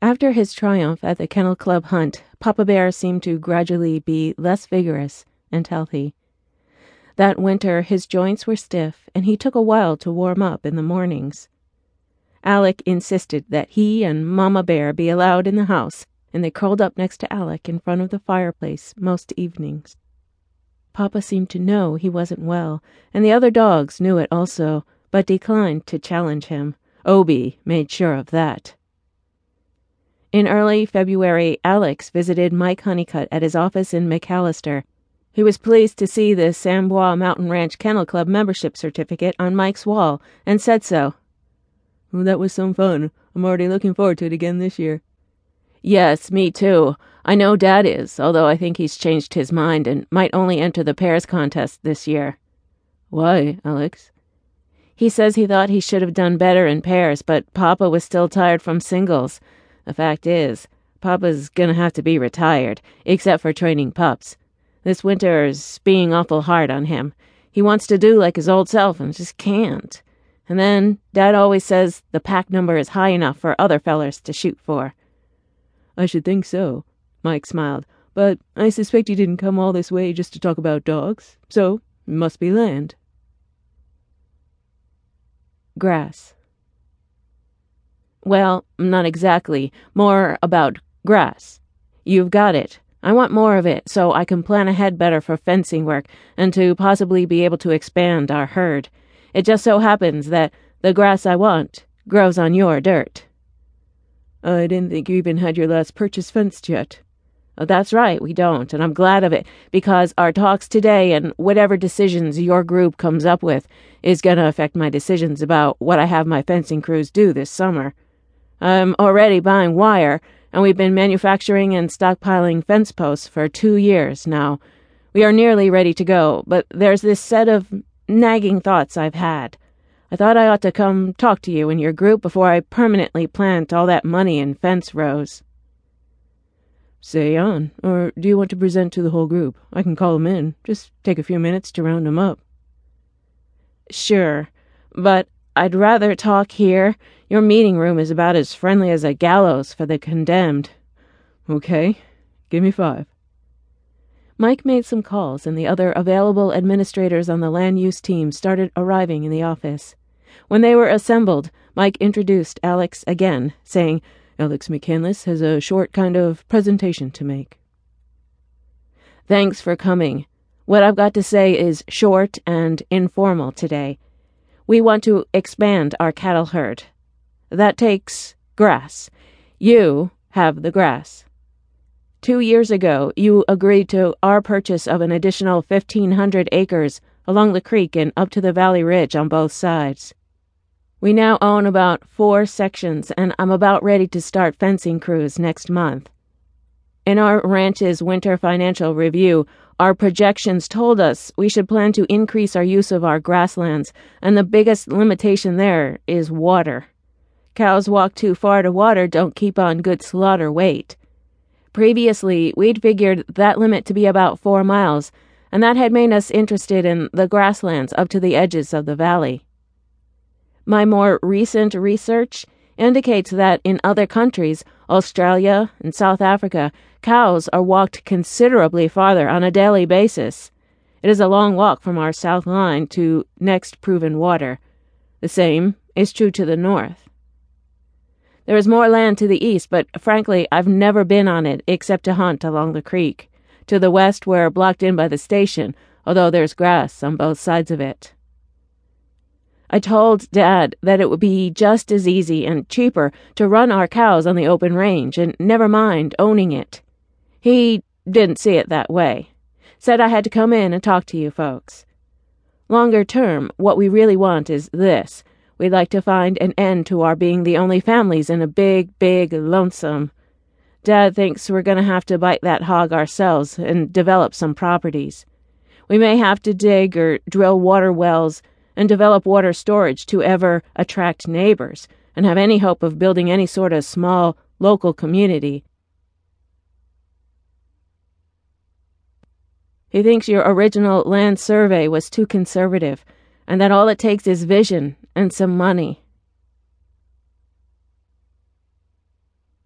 After his triumph at the Kennel Club hunt, Papa Bear seemed to gradually be less vigorous and healthy. That winter his joints were stiff, and he took a while to warm up in the mornings. Alec insisted that he and Mama Bear be allowed in the house, and they curled up next to Alec in front of the fireplace most evenings. Papa seemed to know he wasn't well, and the other dogs knew it also, but declined to challenge him. Obie made sure of that. In early February, Alex visited Mike Honeycutt at his office in McAllister he was pleased to see the Sambois Mountain Ranch Kennel Club membership certificate on Mike's wall and said so. Well, that was some fun. I'm already looking forward to it again this year. Yes, me too. I know Dad is, although I think he's changed his mind and might only enter the pairs contest this year. Why, Alex? He says he thought he should have done better in pairs, but Papa was still tired from singles. The fact is, Papa's gonna have to be retired, except for training pups. This winter's being awful hard on him. He wants to do like his old self and just can't. And then Dad always says the pack number is high enough for other fellers to shoot for. I should think so, Mike smiled. But I suspect you didn't come all this way just to talk about dogs, so it must be land. Grass. Well, not exactly. More about grass. You've got it. I want more of it so I can plan ahead better for fencing work and to possibly be able to expand our herd. It just so happens that the grass I want grows on your dirt. I didn't think you even had your last purchase fenced yet. Oh, that's right, we don't, and I'm glad of it because our talks today and whatever decisions your group comes up with is going to affect my decisions about what I have my fencing crews do this summer. I'm already buying wire and we've been manufacturing and stockpiling fence posts for two years now. We are nearly ready to go, but there's this set of nagging thoughts I've had. I thought I ought to come talk to you and your group before I permanently plant all that money in fence rows. Say on, or do you want to present to the whole group? I can call them in. Just take a few minutes to round them up. Sure, but I'd rather talk here. Your meeting room is about as friendly as a gallows for the condemned. Okay, give me five. Mike made some calls, and the other available administrators on the land use team started arriving in the office. When they were assembled, Mike introduced Alex again, saying, Alex McCandless has a short kind of presentation to make. Thanks for coming. What I've got to say is short and informal today. We want to expand our cattle herd. That takes grass. You have the grass. Two years ago, you agreed to our purchase of an additional 1,500 acres along the creek and up to the valley ridge on both sides. We now own about four sections, and I'm about ready to start fencing crews next month. In our ranch's winter financial review, our projections told us we should plan to increase our use of our grasslands, and the biggest limitation there is water. Cows walk too far to water don't keep on good slaughter weight. Previously, we'd figured that limit to be about four miles, and that had made us interested in the grasslands up to the edges of the valley. My more recent research indicates that in other countries, Australia and South Africa, cows are walked considerably farther on a daily basis. It is a long walk from our south line to next proven water. The same is true to the north. There is more land to the east, but frankly, I've never been on it except to hunt along the creek. To the west, we're blocked in by the station, although there's grass on both sides of it. I told Dad that it would be just as easy and cheaper to run our cows on the open range and never mind owning it. He didn't see it that way. Said I had to come in and talk to you folks. Longer term, what we really want is this. We'd like to find an end to our being the only families in a big, big lonesome. Dad thinks we're going to have to bite that hog ourselves and develop some properties. We may have to dig or drill water wells and develop water storage to ever attract neighbors and have any hope of building any sort of small local community. He thinks your original land survey was too conservative and that all it takes is vision and some money.